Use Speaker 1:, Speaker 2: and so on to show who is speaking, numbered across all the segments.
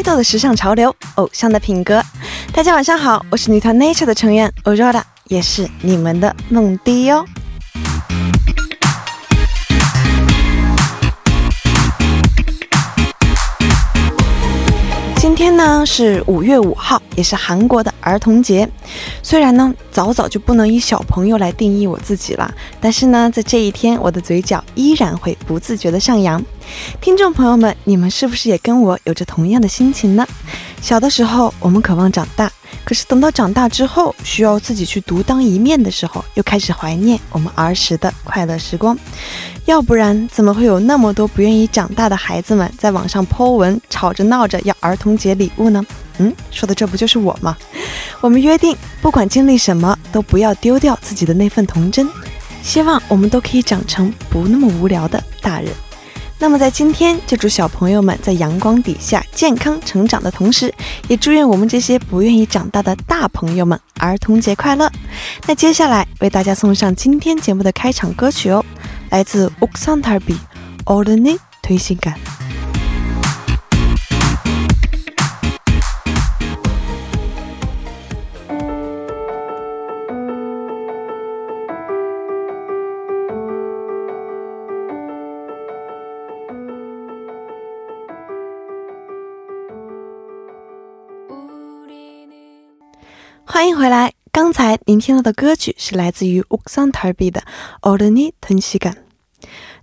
Speaker 1: 紧跟 idol 的时尚潮流，偶像的品格。大家晚上好，我是女团 Nature 的成员 Aurora，也是你们的梦迪哟。今天呢是五月五号，也是韩国的儿童节。虽然呢早早就不能以小朋友来定义我自己了，但是呢在这一天，我的嘴角依然会不自觉的上扬。听众朋友们，你们是不是也跟我有着同样的心情呢？小的时候，我们渴望长大。可是等到长大之后，需要自己去独当一面的时候，又开始怀念我们儿时的快乐时光。要不然，怎么会有那么多不愿意长大的孩子们在网上 Po 文，吵着闹着要儿童节礼物呢？嗯，说的这不就是我吗？我们约定，不管经历什么，都不要丢掉自己的那份童真。希望我们都可以长成不那么无聊的大人。那么在今天，就祝小朋友们在阳光底下健康成长的同时，也祝愿我们这些不愿意长大的大朋友们儿童节快乐。那接下来为大家送上今天节目的开场歌曲哦，来自 Uksantarbi o l d e n i 欢迎回来。刚才您听到的歌曲是来自于 Uksantarbi 的《ordini t e n s i g a n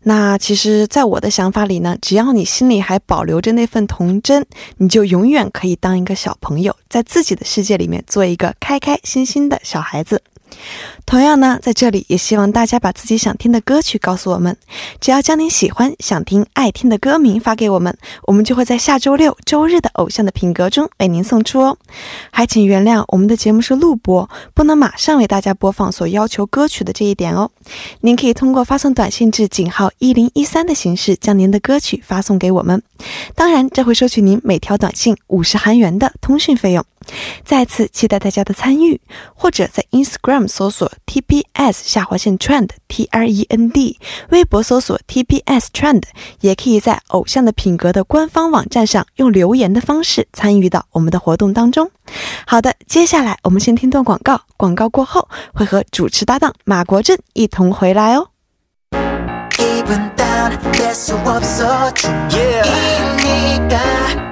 Speaker 1: 那其实，在我的想法里呢，只要你心里还保留着那份童真，你就永远可以当一个小朋友，在自己的世界里面做一个开开心心的小孩子。同样呢，在这里也希望大家把自己想听的歌曲告诉我们，只要将您喜欢、想听、爱听的歌名发给我们，我们就会在下周六、周日的偶像的品格中为您送出哦。还请原谅我们的节目是录播，不能马上为大家播放所要求歌曲的这一点哦。您可以通过发送短信至井号一零一三的形式，将您的歌曲发送给我们。当然，这会收取您每条短信五十韩元的通讯费用。再次期待大家的参与，或者在 Instagram 搜索 TBS 下划线 Trend T R E N D，微博搜索 TBS Trend，也可以在偶像的品格的官方网站上用留言的方式参与到我们的活动当中。好的，接下来我们先听段广告，广告过后会和主持搭档马国振一同回来哦。
Speaker 2: 기분 다운될 수 없어 중이니까 yeah.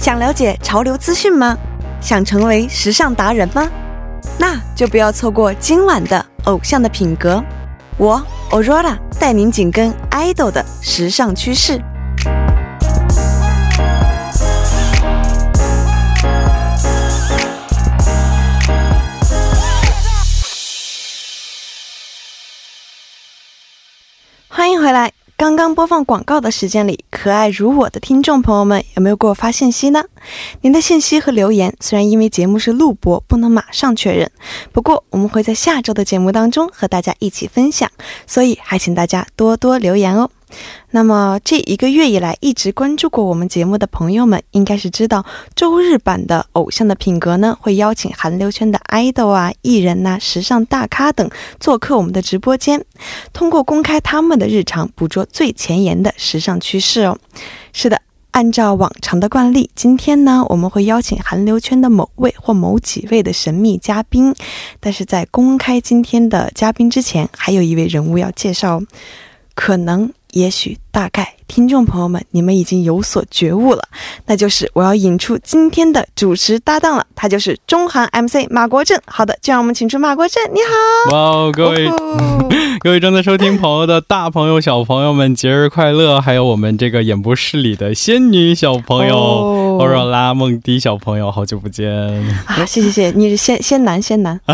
Speaker 1: 想了解潮流资讯吗？想成为时尚达人吗？那就不要错过今晚的偶像的品格。我 Aurora 带您紧跟 idol 的时尚趋势。欢迎回来。刚刚播放广告的时间里，可爱如我的听众朋友们有没有给我发信息呢？您的信息和留言虽然因为节目是录播，不能马上确认，不过我们会在下周的节目当中和大家一起分享，所以还请大家多多留言哦。那么这一个月以来一直关注过我们节目的朋友们，应该是知道周日版的《偶像的品格》呢，会邀请韩流圈的 idol 啊、艺人呐、时尚大咖等做客我们的直播间，通过公开他们的日常，捕捉最前沿的时尚趋势哦。是的。按照往常的惯例，今天呢，我们会邀请韩流圈的某位或某几位的神秘嘉宾。但是在公开今天的嘉宾之前，还有一位人物要介绍，可能。也许大概听众朋友们，你们已经有所觉悟了，那就是我要引出今天的主持搭档了，他就是中韩 MC 马国振。好的，就让我们请出马国振，你好！
Speaker 3: 哇哦，各位、
Speaker 1: 哦
Speaker 3: 各位正在收听朋友的大朋友、小朋友们，节日快乐！还有我们这个演播室里的仙女小朋友，
Speaker 1: 哦
Speaker 3: 欧若拉、梦迪小朋友，好久不见。
Speaker 1: 啊，谢谢谢谢，你是仙仙男仙男。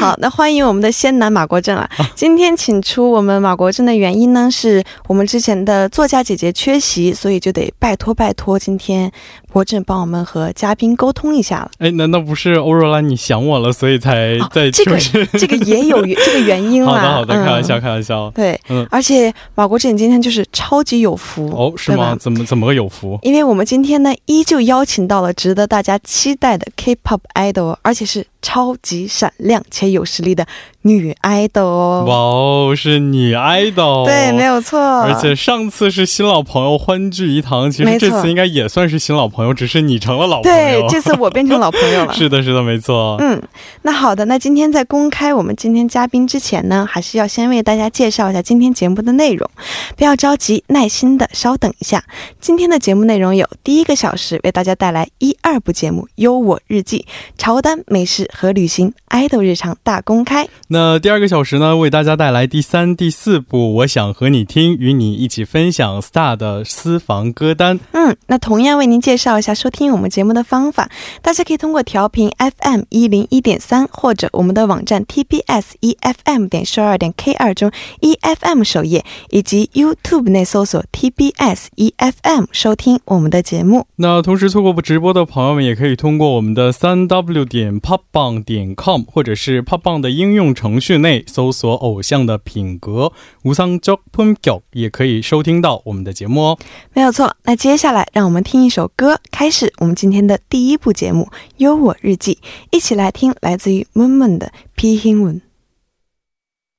Speaker 1: 好，那欢迎我们的仙男马国正啊！今天请出我们马国正的原因呢，是我们之前的作家姐姐缺席，所以就得拜托拜托，今天国振帮我们和嘉宾沟通一下了。
Speaker 3: 哎，难道不是欧若拉你想我了，所以才
Speaker 1: 哦
Speaker 3: 在
Speaker 1: 这个？这个也有 这个原因啦。
Speaker 3: 好的好的，
Speaker 1: 嗯
Speaker 3: 开玩笑开玩笑。
Speaker 1: 对，
Speaker 3: 嗯
Speaker 1: 而且马国振今天就是超级有福
Speaker 3: 哦，是吗？怎么怎么个有福？
Speaker 1: 因为我们今天呢，依旧邀请到了值得大家期待的 K-pop idol，而且是超级闪亮且有实力的女 idol 哦。
Speaker 3: 哇哦，是女 idol，
Speaker 1: 对，没。有错。
Speaker 3: 而且上次是新老朋友欢聚一堂，其实这次应该也算是新老朋友，只是你成了老朋友对。，
Speaker 1: 这次我变成老朋友了。
Speaker 3: 是的，是的，没错。
Speaker 1: 嗯，那好的，那今天在公开我们今天嘉宾之前呢，还是要先为大家介绍一下今天节目的内容。不要着急，耐心的稍等一下。今天的节目内容有：第一个小时为大家带来一二部节目《优我日记》、潮单、美食和旅行、idol 日常大公开。
Speaker 3: 那第二个小时呢，为大家带来第三、第四部，我想和你听，与你一起分享 Star 的私房歌单。
Speaker 1: 嗯，那同样为您介绍一下收听我们节目的方法，大家可以通过调频 FM 一零一点三，或者我们的网站 TBS EFM 点十二点 K 二中 EFM 首页，以及 YouTube 内搜索 TBS EFM 收听我们的节目。
Speaker 3: 那同时错过直播的朋友们，也可以通过我们的三 W 点 popbang 点 com，或者是 popbang 的应用程序内搜索“偶像的品格”无상적 품격，也可以收听到我们的节目哦。
Speaker 1: 没有错，那接下来让我们听一首歌，开始我们今天的第一部节目《优我日记》，一起来听来自于 Moon Moon 的《批hin문》。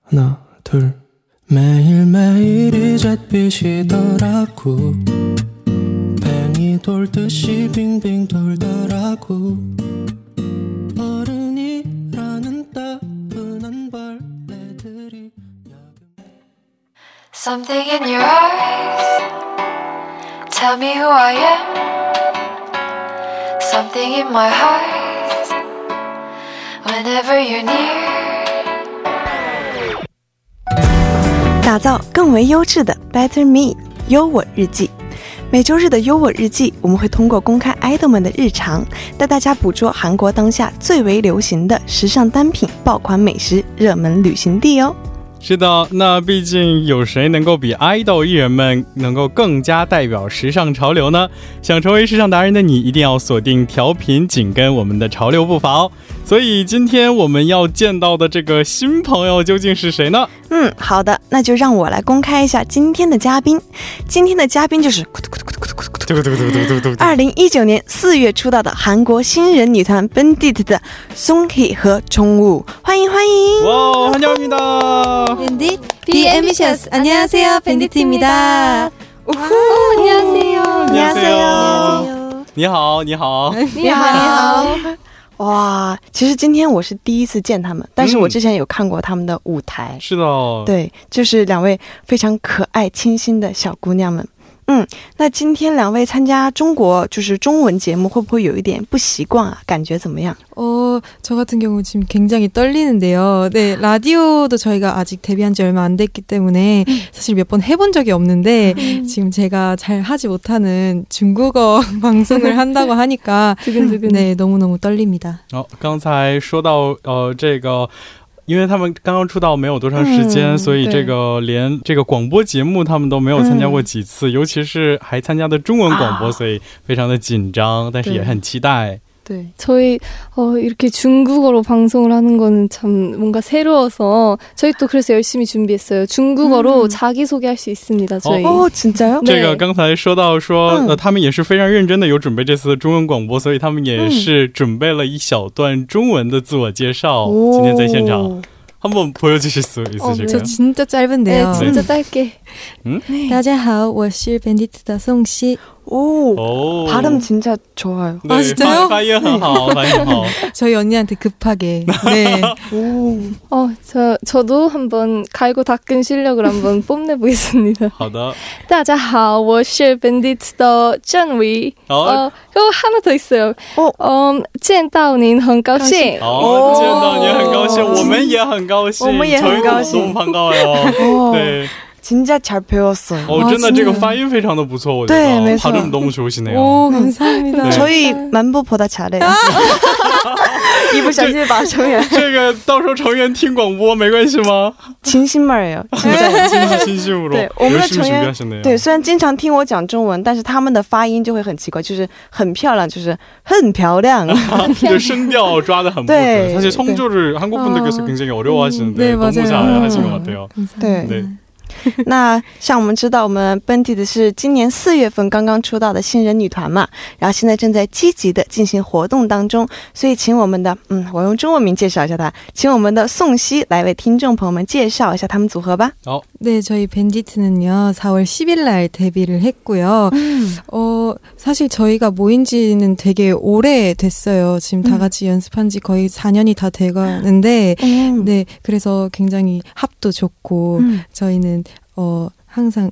Speaker 4: 하나 둘 매일매일이 잿빛이더라고 뱅이 돌듯이 빙빙 돌더라고
Speaker 5: Something in your eyes. Tell me who I am. Something in my heart. Whenever you're near.
Speaker 1: 打造更为优质的 Better Me 优我日记。每周日的优我日记，我们会通过公开 idol 们的日常，带大家捕捉韩国当下最为流行的时尚单品、爆款美食、热门旅行地哦。
Speaker 3: 是的，那毕竟有谁能够比爱豆艺人们能够更加代表时尚潮流呢？想成为时尚达人的你，一定要锁定调频，紧跟我们的潮流步伐哦。所以今天我们要见到的这个新朋友究竟是谁呢？
Speaker 1: 嗯，好的，那就让我来公开一下今天的嘉宾。今天的嘉宾就是
Speaker 3: 嘟嘟嘟嘟嘟嘟嘟
Speaker 1: 二零一九年四月出道的韩国新人女团 Bandit 的 Songhi 和钟武，欢迎欢迎！
Speaker 3: 哇，환영합니다。
Speaker 6: 밴디 B ambitious 안녕하세요 밴디트입니다.
Speaker 5: 안녕하세요.
Speaker 1: 안녕하세요.
Speaker 3: 你好，你好。
Speaker 1: 你好， 哇，其实今天我是第一次见他们，但是我之前有看过他们的舞台，
Speaker 3: 是的。哦，
Speaker 1: 对，就是两位非常可爱清新的小姑娘们。嗯，那今天两位参加中国就是中文节目，会不会有一点不习惯啊？感觉怎么样？
Speaker 6: 어, 저 같은 경우 지금 굉장히 떨리는데요. 네, 라디오도 저희가 아직 데뷔한 지 얼마 안 됐기 때문에 사실 몇 번 해본 적이 없는데 지금 제가 잘 하지 못하는 중국어 방송을 한다고 하니까 네, 너무너무 떨립니다.
Speaker 3: 哦，刚才说到呃这个。 因为他们刚刚出道没有多长时间，
Speaker 1: 嗯
Speaker 3: 所以这个连这个广播节目他们都没有参加过几次，尤其是还参加的中文广播，
Speaker 1: 啊。
Speaker 3: 所以非常的紧张，但是也很期待。
Speaker 1: 对，
Speaker 7: 저희 어, 이렇게 중국어로 방송을 하는 거는 참 뭔가 새로워서 저희 또 그래서 열심히 준비했어요. 중국어로
Speaker 1: 음.
Speaker 7: 자기 소개할 수 있습니다. 저희.
Speaker 1: 哦，진짜요？
Speaker 3: 这个刚才说到说，
Speaker 1: 嗯
Speaker 3: 呃，他们也是非常认真的有准备这次的中文广播，所以他们也是准备了一小段中文的自我介绍。今天在现场，
Speaker 1: 오.
Speaker 3: 한번 보여주실 수 있으실까요?
Speaker 6: 저 진짜
Speaker 7: 네,
Speaker 6: 짧은데요.
Speaker 7: 진짜 짧게.
Speaker 6: 大家好，我是 밴디트다 송씨.
Speaker 1: 오,
Speaker 3: 오.
Speaker 1: 발음 진짜 좋아요.
Speaker 3: 네,
Speaker 6: 아, 진짜요?
Speaker 3: 发音很好，发音很好。
Speaker 6: 저희 언니한테 급하게. 네.
Speaker 1: 오,
Speaker 7: 어, 저, 저도 한번 갈고 닦은 실력을 한번 뽐내보겠습니다.
Speaker 3: 好的，
Speaker 7: 大家好，我是 Bandit 的郑伟。
Speaker 3: 好，
Speaker 7: 어, 요 하나 더 있어요.
Speaker 1: 어.
Speaker 7: 음, 见到您很高兴.
Speaker 3: 好，见到你很高兴，我们也很高兴，
Speaker 1: 我们也很高兴
Speaker 3: 저희도 너무 반가워요.
Speaker 1: 어,
Speaker 3: 对，
Speaker 1: 진짜 잘 배웠어요.
Speaker 3: 哦，
Speaker 6: 아
Speaker 3: 真的
Speaker 6: 진짜
Speaker 3: 这个发音非常的不错，我觉
Speaker 1: 对
Speaker 3: 得
Speaker 1: 没错
Speaker 3: 발음 너무 좋으시네요.
Speaker 6: 오, 감사합니다.
Speaker 3: 네.
Speaker 1: 저희 만보보다 잘해요. 이부小心把成员
Speaker 3: 这个到时候成员听广播没关系吗？
Speaker 1: 진심말이에요. 진짜.
Speaker 3: 真是心心无
Speaker 1: 对我们的
Speaker 3: 열심히
Speaker 1: 成员
Speaker 3: 준비하셨네요.
Speaker 1: 对，虽然经常听我讲中文，但是他们的发音就会很奇怪，就是很漂亮，就是很漂亮。
Speaker 3: 就声调抓得很不
Speaker 1: 对
Speaker 3: 准。사실 성조를 한국 분들께서
Speaker 6: 어.
Speaker 3: 굉장히 어려워하시는데
Speaker 6: 네,
Speaker 3: 너무
Speaker 6: 맞아요.
Speaker 3: 잘 하신 것 같아요.
Speaker 6: 감사합니다.
Speaker 1: 네. 那像我们知道，我们本体的是今年四月份刚刚出道的新人女团嘛，然后现在正在积极的进行活动当中，所以请我们的，嗯，我用中文名介绍一下她，请我们的宋茜来为听众朋友们介绍一下他们组合吧。
Speaker 6: 네, 저희 밴디트는요, 4월 10일 날 데뷔를 했고요. 어, 사실 저희가 모인 지는 되게 오래 됐어요. 지금 다
Speaker 1: 음.
Speaker 6: 같이 연습한 지 거의 4년이 다 돼가는데,
Speaker 1: 네.
Speaker 6: 네, 그래서 굉장히 합도 좋고,
Speaker 1: 음.
Speaker 6: 저희는, 어, 항상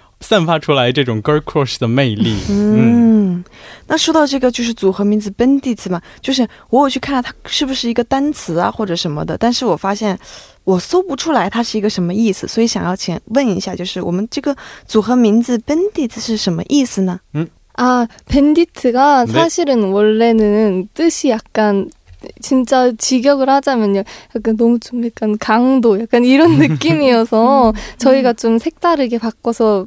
Speaker 3: 散发出来这种 girl crush 的魅力。嗯，
Speaker 1: 嗯，那说到这个，就是组合名字 Bandits 嘛，就是我有去看它是不是一个单词啊或者什么的，但是我发现我搜不出来它是一个什么意思，所以想要请问一下，就是我们这个组合名字 Bandits 是什么意思呢？
Speaker 7: 아, 밴디트가
Speaker 3: 네.
Speaker 7: 사실은 원래는 뜻이 약간 진짜 직역을 하자면요. 약간 너무 좀 약간 강도 약간 이런 느낌이어서 저희가 좀 색다르게 바꿔서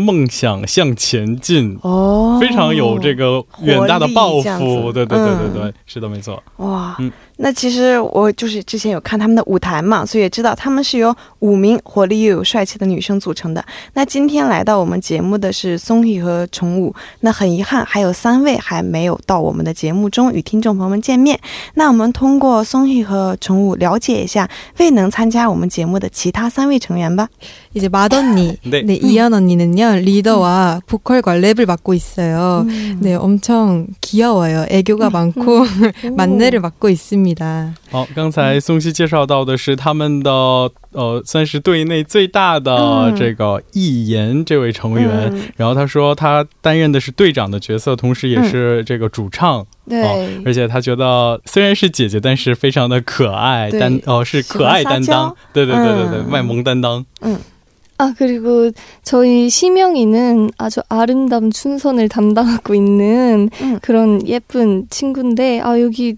Speaker 3: 梦想向前进。
Speaker 1: 哦，
Speaker 3: 非常有这个远大的抱
Speaker 1: 活力这样
Speaker 3: 负，
Speaker 1: 子
Speaker 3: 对对对对
Speaker 1: 嗯
Speaker 3: 对，是的，没错。
Speaker 1: 哇，
Speaker 3: 嗯
Speaker 1: 那其实我就是之前有看他们的舞台嘛，所以也知道他们是由五名活力又有帅气的女生组成的。那今天来到我们节目的是松宇和宠物，那很遗憾还有三位还没有到我们的节目中与听众朋友们见面。那我们通过松宇和宠物了解一下未能参加我们节目的其他三位成员吧。
Speaker 6: 이제 맏언니,
Speaker 3: 네.
Speaker 6: 네, 이한 언니는요, 리더와 보컬과 랩을 맡고 있어요. 네, 엄청 귀여워요. 애교가 많고, 만내를 맡고 있습니다.
Speaker 3: 好，刚才宋希介绍到的是他们的呃，算是队内最大的
Speaker 1: 嗯
Speaker 3: 这个易言这位成员。
Speaker 1: 嗯
Speaker 3: 然后他说他担任的是队长的角色，同时也是这个主唱。
Speaker 1: 对，
Speaker 3: 哦而且他觉得虽然是姐姐，但是非常的可爱，
Speaker 1: 对
Speaker 3: 担哦是可爱担当
Speaker 1: 喜欢撒娇，
Speaker 3: 对对对对对，
Speaker 1: 嗯
Speaker 3: 卖萌担当。
Speaker 7: 아, 그리고 저희 시명이는 아주 아름다운 춘선을 담당하고 있는
Speaker 1: 음.
Speaker 7: 그런 예쁜 친구인데, 아, 여기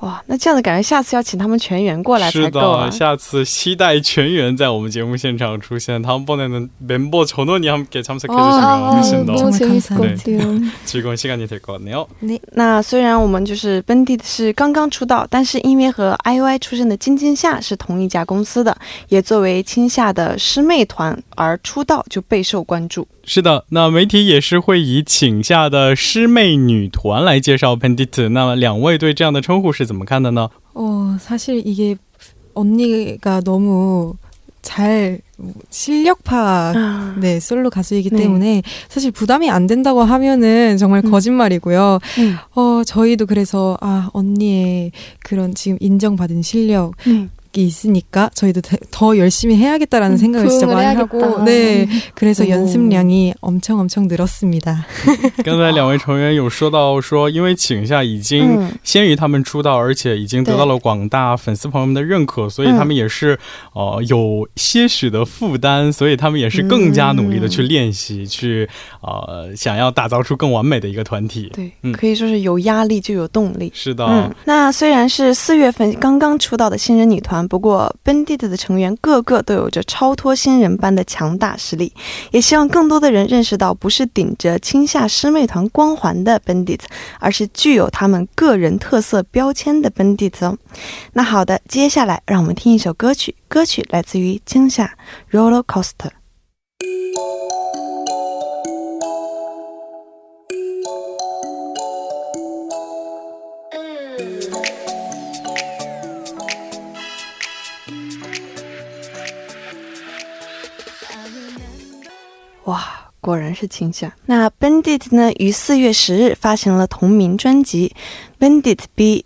Speaker 1: 哇，那这样的感觉，下次要请他们全员过来
Speaker 3: 是
Speaker 1: 才够啊
Speaker 3: 的，！下次期待全员在我们节目现场出现。다음번에는멤버전원이함께참석해주시면
Speaker 6: 아,
Speaker 3: 훨씬 더
Speaker 7: 너무
Speaker 6: 정말
Speaker 7: 재밌을 것
Speaker 3: 감사해요.
Speaker 7: 같아요.
Speaker 3: 즐거운 시간이 될 것 같네요.
Speaker 1: 那虽然我们就是本地是刚刚出道，但是因为和 IOI 出身的金金夏是同一家公司的，也作为青夏的师妹团而出道，就备受关注。
Speaker 3: 是的，那媒体也是会以请下的师妹女团来介绍 Pandit。那么两位对这样的称呼是 怎么看的呢？
Speaker 6: 어, 사실 이게 언니가 너무 잘 실력파
Speaker 1: 啊，
Speaker 6: 네, 솔로 가수이기
Speaker 1: 네.
Speaker 6: 때문에 사실 부담이 안 된다고 하면은 정말
Speaker 1: 음.
Speaker 6: 거짓말이고요.
Speaker 1: 음.
Speaker 6: 어, 저희도 그래서 아, 언니의 그런 지금 인정받은 실력
Speaker 1: 음.
Speaker 6: 있으니까 저희도 더- 더 열심히 해야겠다라는
Speaker 7: 음,
Speaker 6: 생각을 진짜
Speaker 7: 부응을
Speaker 6: 많이
Speaker 7: 해야겠다.
Speaker 6: 하고 네 그래서
Speaker 1: 오.
Speaker 6: 연습량이 엄청 엄청 늘었습니다.
Speaker 3: 刚才两位成员有说到说，因为请夏已经
Speaker 1: 嗯
Speaker 3: 先于他们出道，而且已经得到了广大粉丝朋友们的认可，所以他们也是呃有些许的负担，所以他们也是更加努力的去练习，去呃想要打造出更完美的一个团体。
Speaker 1: 对，
Speaker 3: 嗯
Speaker 1: 可以说是有压力就有动力。
Speaker 3: 是的，
Speaker 1: 嗯，那虽然是四月份刚刚出道的新人女团， 不过 Bandit 的成员个个都有着超脱新人般的强大实力。也希望更多的人认识到，不是顶着青夏师妹团光环的 Bandit，而是具有他们个人特色标签的 Bandit 哦。那好的，接下来让我们听一首歌曲，歌曲来自于青夏 Roller Coaster。果然是倾向。那 Bandit 呢，于四月十日发行了同名专辑《Bandit B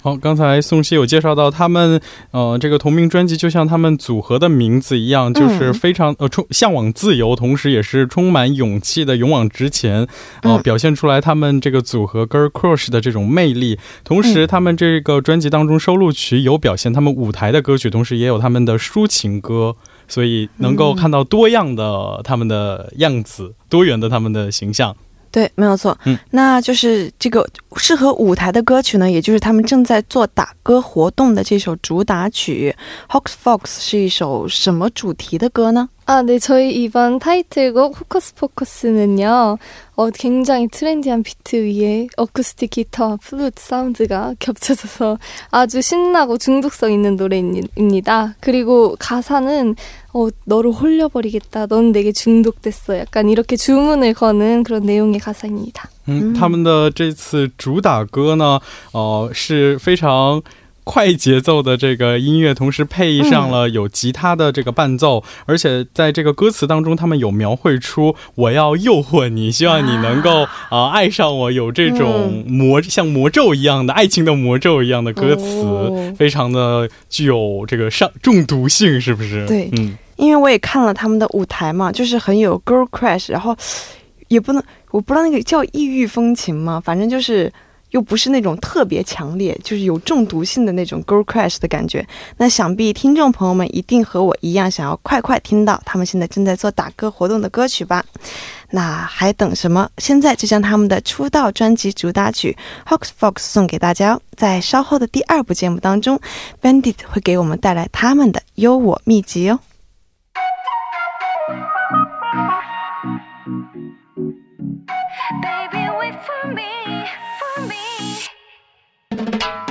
Speaker 3: 好，刚才宋茜有介绍到，他们呃这个同名专辑就像他们组合的名字一样，就是非常呃充向往自由，同时也是充满勇气的勇往直前，呃，
Speaker 1: 嗯
Speaker 3: 表现出来他们这个组合 Girl Crush 的这种魅力。同时，他们这个专辑当中收录曲有表现他们舞台的歌曲，同时也有他们的抒情歌，所以能够看到多样的他们的样子，多元的他们的形象。
Speaker 1: 对，没有错。
Speaker 3: 嗯，
Speaker 1: 那就是这个适合舞台的歌曲呢，也就是他们正在做打歌活动的这首主打曲《Hawks Fox》是一首什么主题的歌呢？
Speaker 7: 아, 네. 저희 이번 타이틀곡 포커스 포커스는요. 어, 굉장히 트렌디한 비트 위에 어쿠스틱 기타와 플루트 사운드가 겹쳐져서 아주 신나고 중독성 있는 노래입니다. 그리고 가사는 어, 너를 홀려버리겠다. 넌 내게 중독됐어. 약간 이렇게 주문을 거는 그런 내용의 가사입니다.
Speaker 3: 嗯，
Speaker 1: 嗯
Speaker 3: 他们的这次主打歌呢，呃，是非常。 快节奏的这个音乐，同时配上了有吉他的这个伴奏，而且在这个歌词当中，他们有描绘出我要诱惑你，希望你能够啊、爱上我，有这种魔、像魔咒一样的爱情的魔咒一样的歌词，
Speaker 1: 哦。
Speaker 3: 非常的具有这个上中毒性，是不是？
Speaker 1: 对
Speaker 3: 嗯，
Speaker 1: 因为我也看了他们的舞台嘛，就是很有 girl crush，然后也不能，我不知道那个叫异域风情嘛，反正就是又不是那种特别强烈，就是有中毒性的那种 girl crush 的感觉。那想必听众朋友们一定和我一样，想要快快听到他们现在正在做打歌活动的歌曲吧？那还等什么？现在就将他们的出道专辑主打曲《Hawks Fox》送给大家哦。在稍后的第二部节目当中，Bandit 会给我们带来他们的优我秘籍哦。
Speaker 5: Baby, wait for me,
Speaker 1: Thank you.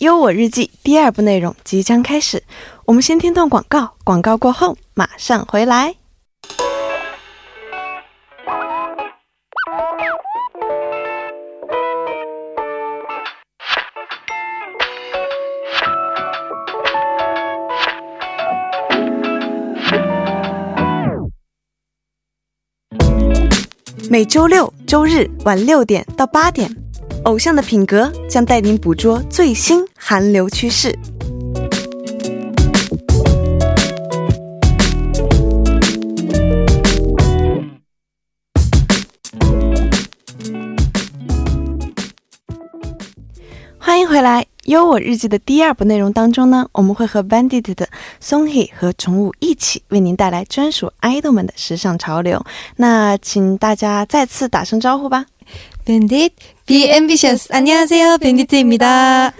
Speaker 1: 优我日记》第二部内容即将开始。我们先听段广告，广告过后马上回来。每周六、周日晚六点到八点，偶像的品格将带您捕捉最新韩流趋势。欢迎回来，《优我日记的第二部内容当中呢，我们会和 Bandit 的 Songhee 和宠物一起为您带来专属 idol 们的时尚潮流。那请大家再次打声招呼吧。
Speaker 6: 밴딧 Be Ambitious 안녕하세요 밴디트입니다.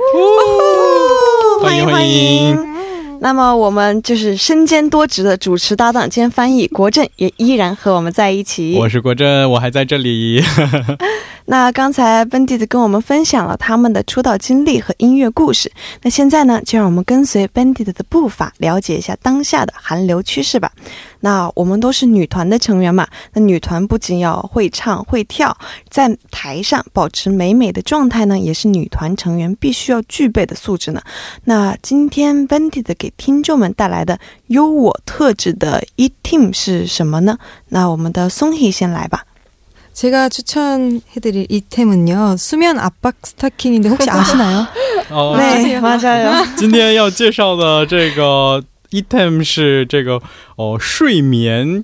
Speaker 3: 欢迎欢迎。
Speaker 1: 那么我们就是身兼多职的主持搭档兼翻译国振也依然和我们在一起。
Speaker 3: 我是国珍，我还在这里。
Speaker 1: 那刚才 Bandit 跟我们分享了他们的出道经历和音乐故事，那现在呢，就让我们跟随 Bandit 的步伐，了解一下当下的韩流趋势吧。那我们都是女团的成员嘛，那女团不仅要会唱会跳，在台上保持美美的状态呢，也是女团成员必须要具备的素质呢。那今天 Bandit 给听众们带来的优我特质的 E Team 是什么呢？那我们的松희先来吧。
Speaker 6: 제가 추천해드릴 이템은요 수면 압박 스타킹인데 혹시 아시나요?
Speaker 3: 哦，
Speaker 1: 对，马加油！
Speaker 3: 今天要介绍的这个 item 是这个哦睡眠。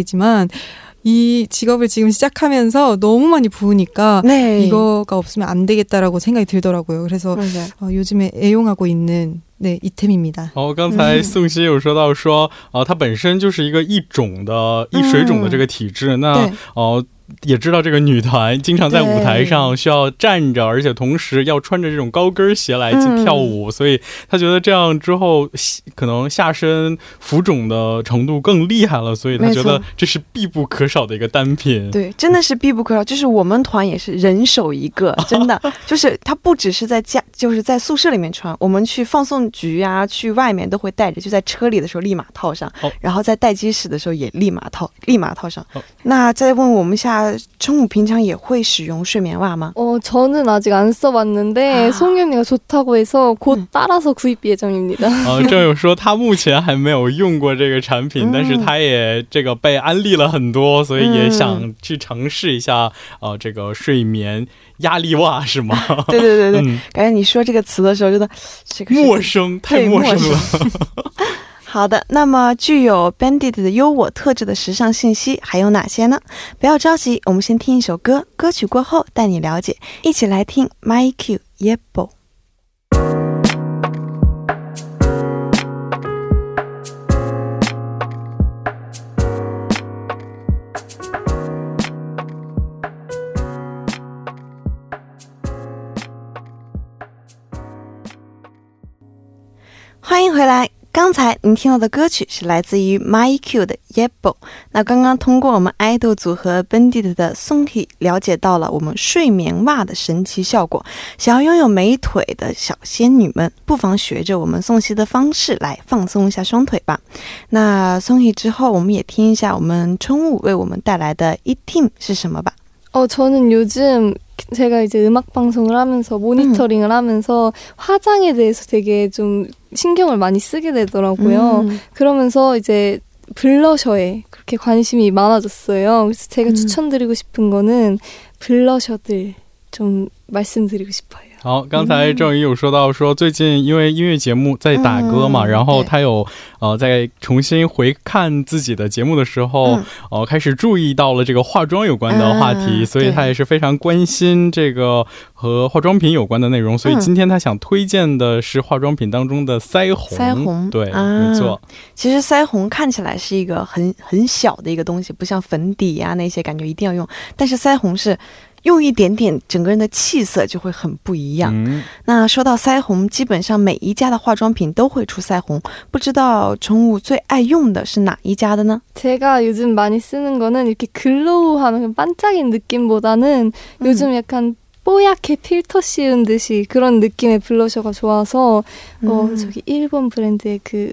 Speaker 6: 지만 이 직업을 지금 시작하면서 너무 많이 부으니까
Speaker 1: 네.
Speaker 6: 이거가 없으면 안 되겠다라고 생각이 들더라고요. 그래서
Speaker 1: 맞아요.
Speaker 6: 어, 요즘에 애용하고 있는 네 이템입니다.
Speaker 3: 哦，刚才宋希有说到说，啊、他本身就是一个易肿的、易水肿的这个体质，那
Speaker 1: 对
Speaker 3: 哦。 也知道这个女团经常在舞台上需要站着，而且同时要穿着这种高跟鞋来
Speaker 1: 嗯
Speaker 3: 跳舞，所以她觉得这样之后可能下身浮肿的程度更厉害了，所以她觉得这是必不可少的一个单品。
Speaker 1: 对，真的是必不可少。就是我们团也是人手一个，真的，就是它不只是在家，就是在宿舍里面穿，我们去放送局啊，去外面都会带着，就在车里的时候立马套上，
Speaker 3: 哦
Speaker 1: 然后在待机室的时候也立马套，立马套上。
Speaker 3: 哦
Speaker 1: 那再问我们一下，中午平常也会使用睡眠袜吗？
Speaker 7: 어, 저는 아직 안 써봤는데
Speaker 1: 아.
Speaker 7: 송윤이가 좋다고 해서 곧
Speaker 1: 음.
Speaker 7: 따라서 구입 예정입니다.
Speaker 3: 呃，郑友说他目前还没有用过这个产品，
Speaker 1: 嗯
Speaker 3: 但是他也这个被安利了很多，所以也
Speaker 1: 嗯
Speaker 3: 想去尝试一下。呃，这个睡眠压力袜是吗？
Speaker 1: 对对对对，
Speaker 3: 嗯，
Speaker 1: 感觉你说这个词的时候，觉得这个是
Speaker 3: 陌生，太
Speaker 1: 对
Speaker 3: 陌生
Speaker 1: 陌
Speaker 3: 了。
Speaker 1: 好的，那么具有 Bandit 的优我特质的时尚信息还有哪些呢？不要着急，我们先听一首歌，歌曲过后带你了解。一起来听 My Q Yebo。欢迎回来。刚才您听到的歌曲是来自于 My Q 的 Yebo。那刚刚通过我们爱豆组合 Bandit 的 Songhee 了解到了我们睡眠袜的神奇效果。想要拥有美腿的小仙女们，不妨学着我们宋希的方式来放松一下双腿吧。那 Songhee 之后，我们也听一下我们春雾为我们带来的 E Team 是什么吧。
Speaker 7: 어, 저는 요즘 제가 이제 음악 방송을 하면서 모니터링을 하면서 화장에 대해서 되게 좀 신경을 많이 쓰게 되더라고요.
Speaker 1: 음.
Speaker 7: 그러면서 이제 블러셔에 그렇게 관심이 많아졌어요. 그래서 제가
Speaker 1: 음.
Speaker 7: 추천드리고 싶은 거는 블러셔들 좀 말씀드리고 싶어요.
Speaker 3: 好，刚才郑宇有说到说，最近因为音乐节目在打歌嘛，
Speaker 1: 嗯
Speaker 3: 然后
Speaker 1: 对
Speaker 3: 他有呃在重新回看自己的节目的时候，
Speaker 1: 嗯
Speaker 3: 呃开始注意到了这个化妆有关的话题，
Speaker 1: 嗯
Speaker 3: 所以他也是非常关心这个和化妆品有关的内容。所以
Speaker 1: 嗯
Speaker 3: 今天他想推荐的是化妆品当中的腮红。
Speaker 1: 腮红
Speaker 3: 对，
Speaker 1: 啊
Speaker 3: 没错。
Speaker 1: 其实腮红看起来是一个很很小的一个东西，不像粉底呀、那些感觉一定要用，但是腮红是。用一点点，整个人的气色就会很不一样。
Speaker 3: 嗯，
Speaker 1: 那说到腮红，基本上每一家的化妆品都会出腮红，不知道宠物最爱用的是哪一家的呢？
Speaker 7: 제가 요즘 많이 쓰는 거는 이렇게 글로우하는 반짝인 느낌보다는 요즘 약간 뽀얗게 필터 씌운 듯이 그런 느낌의 블러셔가 좋아서 어,
Speaker 1: 음.
Speaker 7: 저기 일본 브랜드의 그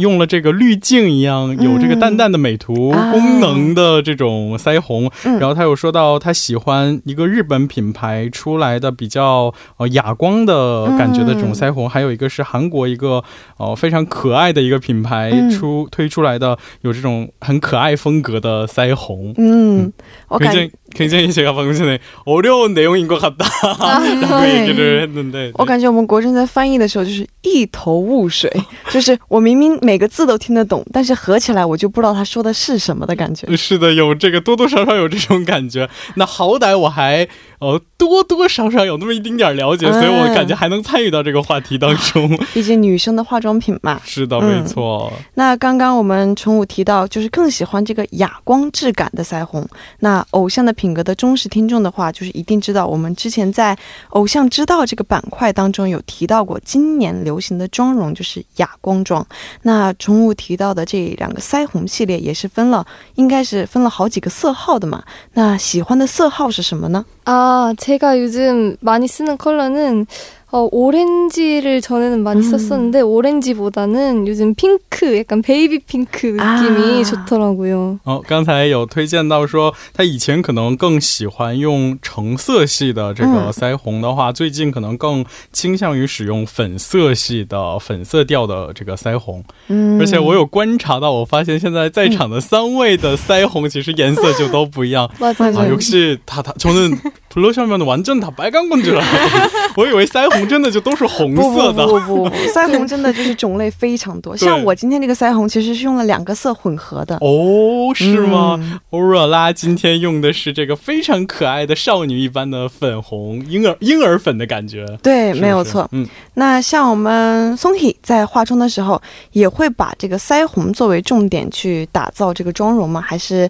Speaker 3: 用了这个滤镜一样，有这个淡淡的美图
Speaker 1: 啊。
Speaker 3: 功能的这种腮红，
Speaker 1: 嗯。
Speaker 3: 然后他有说到他喜欢一个日本品牌出来的比较呃哑光的感觉的这种腮红，还有一个是韩国一个呃非常可爱的一个品牌
Speaker 1: 嗯。
Speaker 3: 出、推出来的有这种很可爱风格的腮红。
Speaker 1: 嗯，我感
Speaker 3: 굉장히 굉장히 제가 방금 전에 어려운 내용인 것 같다라고
Speaker 1: 네.
Speaker 3: 얘기를 했는데
Speaker 1: 我感觉我们国珍在翻译的时候就是一头雾水，就是我明明每个字都听得懂，但是合起来我就不知道他说的是什么的感觉。
Speaker 3: 是的，有这个多多少少有这种感觉。那好歹我还 呃多多少少有那么一丁点儿了解，
Speaker 1: 嗯
Speaker 3: 所以我感觉还能参与到这个话题当中。
Speaker 1: 毕竟女生的化妆品嘛。
Speaker 3: 是的，
Speaker 1: 嗯
Speaker 3: 没错。
Speaker 1: 那刚刚我们崇武提到，就是更喜欢这个哑光质感的腮红。那偶像的品格的忠实听众的话，就是一定知道，我们之前在《偶像知道》这个板块当中有提到过，今年流行的妆容就是哑光妆。那崇武提到的这两个腮红系列也是分了，应该是分了好几个色号的嘛。那喜欢的色号是什么呢？
Speaker 7: 아, 제가 요즘 많이 쓰는 컬러는 어, 오렌지를 전에는 많이
Speaker 1: 음.
Speaker 7: 썼었는데 오렌지보다는 요즘 핑크, 약간 베이비 핑크 느낌이
Speaker 1: 아.
Speaker 7: 좋더라고요.
Speaker 3: 哦，刚才有推荐到说，他以前可能更喜欢用橙色系的这个
Speaker 1: 嗯
Speaker 3: 腮红的话，最近可能更倾向于使用粉色系的粉色调的这个腮红。
Speaker 1: 嗯
Speaker 3: 而且我有观察到，我发现现在在场的三位的腮红其实颜色就都不一样。
Speaker 7: 맞아요.
Speaker 3: 아, 역시 다, 다 저는 블러셔면 완전 다 빨간 건 줄 알았어요. 我以为腮红真的就都是红
Speaker 1: 不
Speaker 3: 色的。
Speaker 1: 不不不不，腮红真的就是种类非常多。像我今天这个腮红其实是用了两个色混合的。
Speaker 3: 哦，是吗？
Speaker 1: 嗯
Speaker 3: 欧若拉今天用的是这个非常可爱的少女一般的粉红，婴儿婴儿粉的感觉。
Speaker 1: 对，
Speaker 3: 是不是
Speaker 1: 没有错。
Speaker 3: 嗯，
Speaker 1: 那像我们松 h 在化妆的时候，也会把这个腮红作为重点去打造这个妆容吗？还是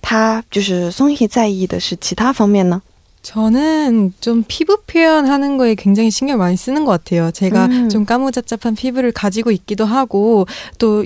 Speaker 1: 他就是松 h 在意的是其他方面呢？
Speaker 6: 저는 좀 피부 표현하는 거에 굉장히 신경 많이 쓰는 것 같아요. 제가
Speaker 1: 음.
Speaker 6: 좀 까무잡잡한 피부를 가지고 있기도 하고 또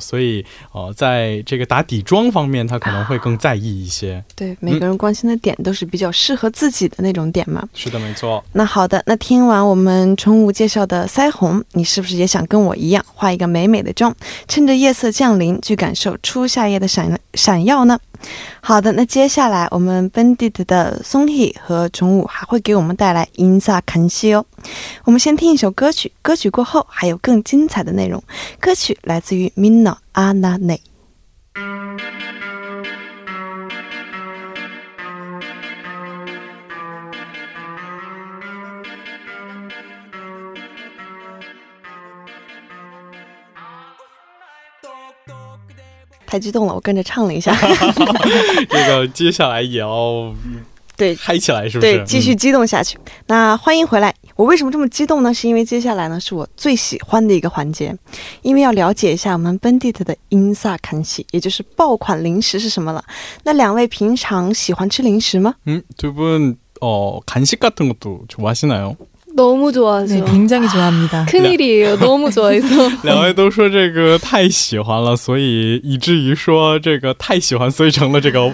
Speaker 3: 所以呃，在这个打底妆方面，他可能会更在意一些。
Speaker 1: 对，每个人关心的点都是比较适合自己的那种点嘛。
Speaker 3: 是的，没错。
Speaker 1: 那好的，那听完我们宠物介绍的腮红，你是不是也想跟我一样画一个美美的妆，趁着夜色降临去感受初夏夜的闪闪耀呢？好的，那接下来我们 Bandit 的松 h 和宠物还会给我们带来 Insa 看戏哦。我们先听一首歌曲，歌曲过后还有更精彩的内容。歌曲来自于 Minna Ana Ne。太激动了，我跟着唱了一下。
Speaker 3: 这个接下来也要
Speaker 1: 对，
Speaker 3: 嗨起来，是不是？
Speaker 1: 对，继续激动下去。那欢迎回来。我为什么这么激动呢？是因为接下来呢是我最喜欢的一个环节，因为要了解一下我们 Bandit 的 Insa 看戏，也就是爆款零食是什么了。那两位平常喜欢吃零食吗？
Speaker 3: 음, 두 분, 어, 간식 같은 것도 좋아하시나요?
Speaker 7: 너무 좋아하죠.
Speaker 6: 네, 굉장히 좋아합니다.
Speaker 7: 큰일이에요. 너무 좋아해서.
Speaker 3: 两位都说这个太喜欢了，所以以至于说这个太喜欢，所以成了这个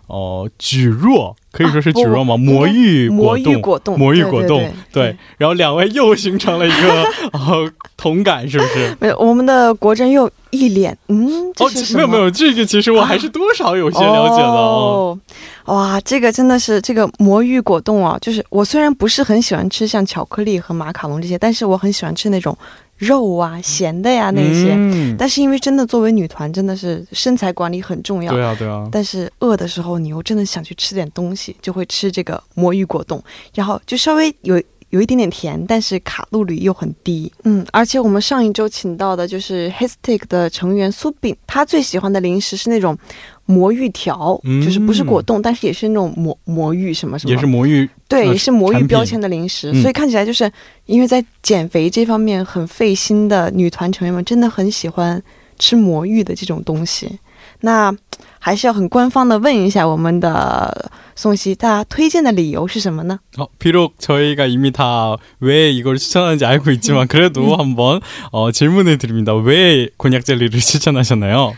Speaker 3: 哦、呃蒟蒻，可以说是蒟蒻吗？
Speaker 1: 啊
Speaker 3: 魔芋
Speaker 1: 魔
Speaker 3: 果冻，
Speaker 1: 芋果冻，
Speaker 3: 魔芋果冻，
Speaker 1: 对对对
Speaker 3: 对。然后两位又形成了一个 呃同感，是不是？
Speaker 1: 没有，我们的国珍又一脸嗯，这
Speaker 3: 哦没有没有，这个其实我还是多少有些了解的哦。
Speaker 1: 哦，哇，这个真的是这个魔芋果冻啊！就是我虽然不是很喜欢吃像巧克力和马卡龙这些，但是我很喜欢吃那种肉啊、咸的呀那些。
Speaker 3: 嗯，
Speaker 1: 但是因为真的作为女团，真的是身材管理很重要。
Speaker 3: 对啊对啊。
Speaker 1: 但是饿的时候，你又真的想去吃点东西，就会吃这个魔芋果冻，然后就稍微有有一点点甜，但是卡路里又很低。嗯，而且我们上一周请到的就是 Histic 的成员苏炳，他最喜欢的零食是那种魔芋条，
Speaker 3: 嗯
Speaker 1: 就是不是果冻，但是也是那种魔魔芋什么什么，
Speaker 3: 也是魔芋，
Speaker 1: 对，
Speaker 3: 呃
Speaker 1: 也是魔
Speaker 3: 产品
Speaker 1: 芋标签的零食，
Speaker 3: 嗯
Speaker 1: 所以看起来就是因为在减肥这方面很费心的女团成员们，真的很喜欢吃魔芋的这种东西。那还是要很官方的问一下我们的宋希，他推荐的理由是什么呢？
Speaker 3: 어, 비록 저희가 이미 다 왜 이걸 추천하는지 알고 있지만 그래도 한번 어, 질문을 드립니다. 왜 곤약 젤리를 추천하셨나요?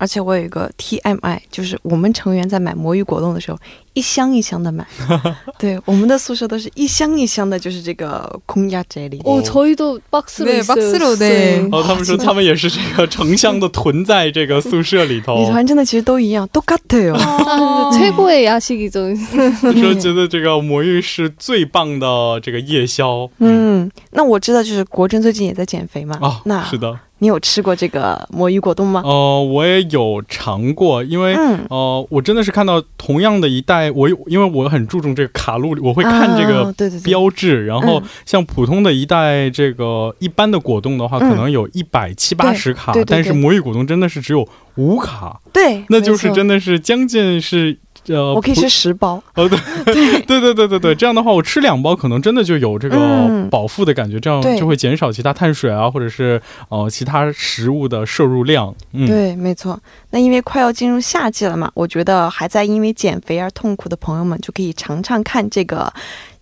Speaker 1: 而且我有一个 TMI，就是我们成员在买魔芋果冻的时候，一箱一箱的买。对，我们的宿舍都是一箱一箱的，就是这个空压啫喱。
Speaker 7: 어, 저희도 박스로
Speaker 6: 네,
Speaker 7: 있어요.
Speaker 6: 박스로, 네.
Speaker 7: 네.
Speaker 3: 哦，他们说他们也是这个成箱的囤在这个宿舍里头
Speaker 1: 女，团真的其实都一样，都같아요。
Speaker 7: 아, 최고의 야식이죠.
Speaker 3: 说觉得这个魔芋是最棒的这个夜宵。
Speaker 1: 嗯，那我知道，就是国珍最近也在减肥嘛。
Speaker 3: 哦，
Speaker 1: 那
Speaker 3: 是的，
Speaker 1: 你有吃过这个魔芋果冻吗？
Speaker 3: 呃，我也有尝过，因为。
Speaker 1: 嗯，
Speaker 3: 呃，我真的是看到同样的一袋，我有因为我很注重这个卡路里，我会看这个
Speaker 1: 啊对对对
Speaker 3: 标志。然后
Speaker 1: 嗯
Speaker 3: 像普通的一袋这个一般的果冻的话，
Speaker 1: 嗯
Speaker 3: 可能有一百七八十卡，
Speaker 1: 对对对
Speaker 3: 但是魔芋果冻真的是只有五卡，
Speaker 1: 对，
Speaker 3: 那就是真的是将近是呃，不
Speaker 1: 我可以吃十包。
Speaker 3: 哦，对 对对对对对，这样的话，我吃两包可能真的就有这个
Speaker 1: 嗯
Speaker 3: 饱腹的感觉，这样就会减少其他碳水啊，或者是呃其他食物的摄入量。嗯，
Speaker 1: 对，没错。那因为快要进入夏季了嘛，我觉得还在因为减肥而痛苦的朋友们就可以尝尝看这个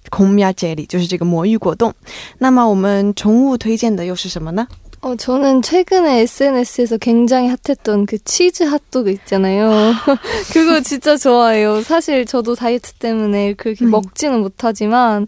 Speaker 1: 空米亚 jelly，就是这个魔芋果冻。那么我们宠物推荐的又是什么呢？
Speaker 7: 어, 저는 최근에 SNS에서 굉장히 핫했던 그 치즈 핫도그 있잖아요. 그거 진짜 좋아해요. 사실 저도 다이어트 때문에 그렇게
Speaker 1: 음.
Speaker 7: 먹지는 못하지만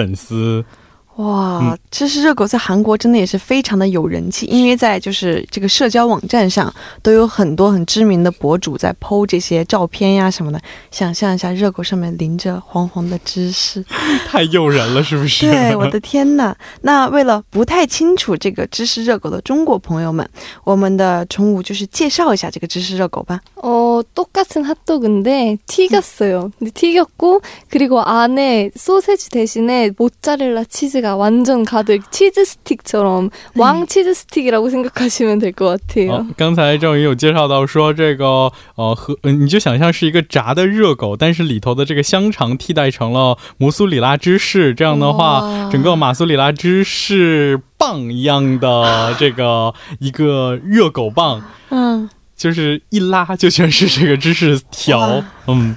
Speaker 3: 粉丝
Speaker 1: 哇
Speaker 3: 嗯，
Speaker 1: 芝士热狗在韩国真的也是非常的有人气，因为在就是这个社交网站上都有很多很知名的博主在 PO 这些照片呀什么的。想象一下，热狗上面淋着黄黄的芝士，
Speaker 3: 太诱人了，是不是？
Speaker 1: 对，我的天呐！那为了不太清楚这个芝士热狗的中国朋友们，我们的宠物就是介绍一下这个芝士热狗吧。
Speaker 7: 어, 똑같은 핫도그인데 튀겼어요. 근데 튀겼고 그리고 안에 소세지 대신에 모짜렐라 치즈가 완전 가득 치즈 스틱처럼 왕 치즈 스틱이라고 생각하시면 될 것
Speaker 3: 好
Speaker 7: 같아요.
Speaker 3: ，刚才郑宇有介绍到说这个呃和、呃你就想象是一个炸的热狗，但是里头的这个香肠替代成了摩苏里拉芝士，这样的话，
Speaker 1: 哇
Speaker 3: 整个马苏里拉芝士棒一样的这个一个热狗棒，
Speaker 1: 嗯，
Speaker 3: 就是一拉就全是这个芝士条
Speaker 1: 哇，
Speaker 3: 嗯，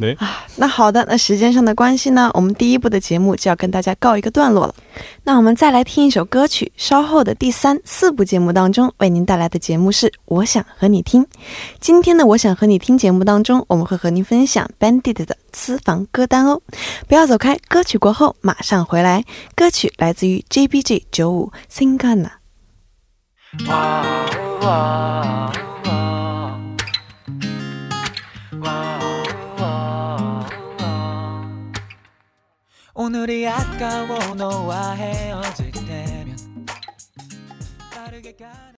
Speaker 3: 네.
Speaker 1: 那好的，那时间上的关系呢，我们第一部的节目就要跟大家告一个段落了。那我们再来听一首歌曲，稍后的第三、四部节目当中为您带来的节目是《我想和你听》。今天的《我想和你听》节目当中，我们会和您分享 Bandit 的私房歌单哦。不要走开，歌曲过后马上回来。歌曲来自于 JBG 九五 Singana。
Speaker 2: 오늘이 아까워 너와 헤어질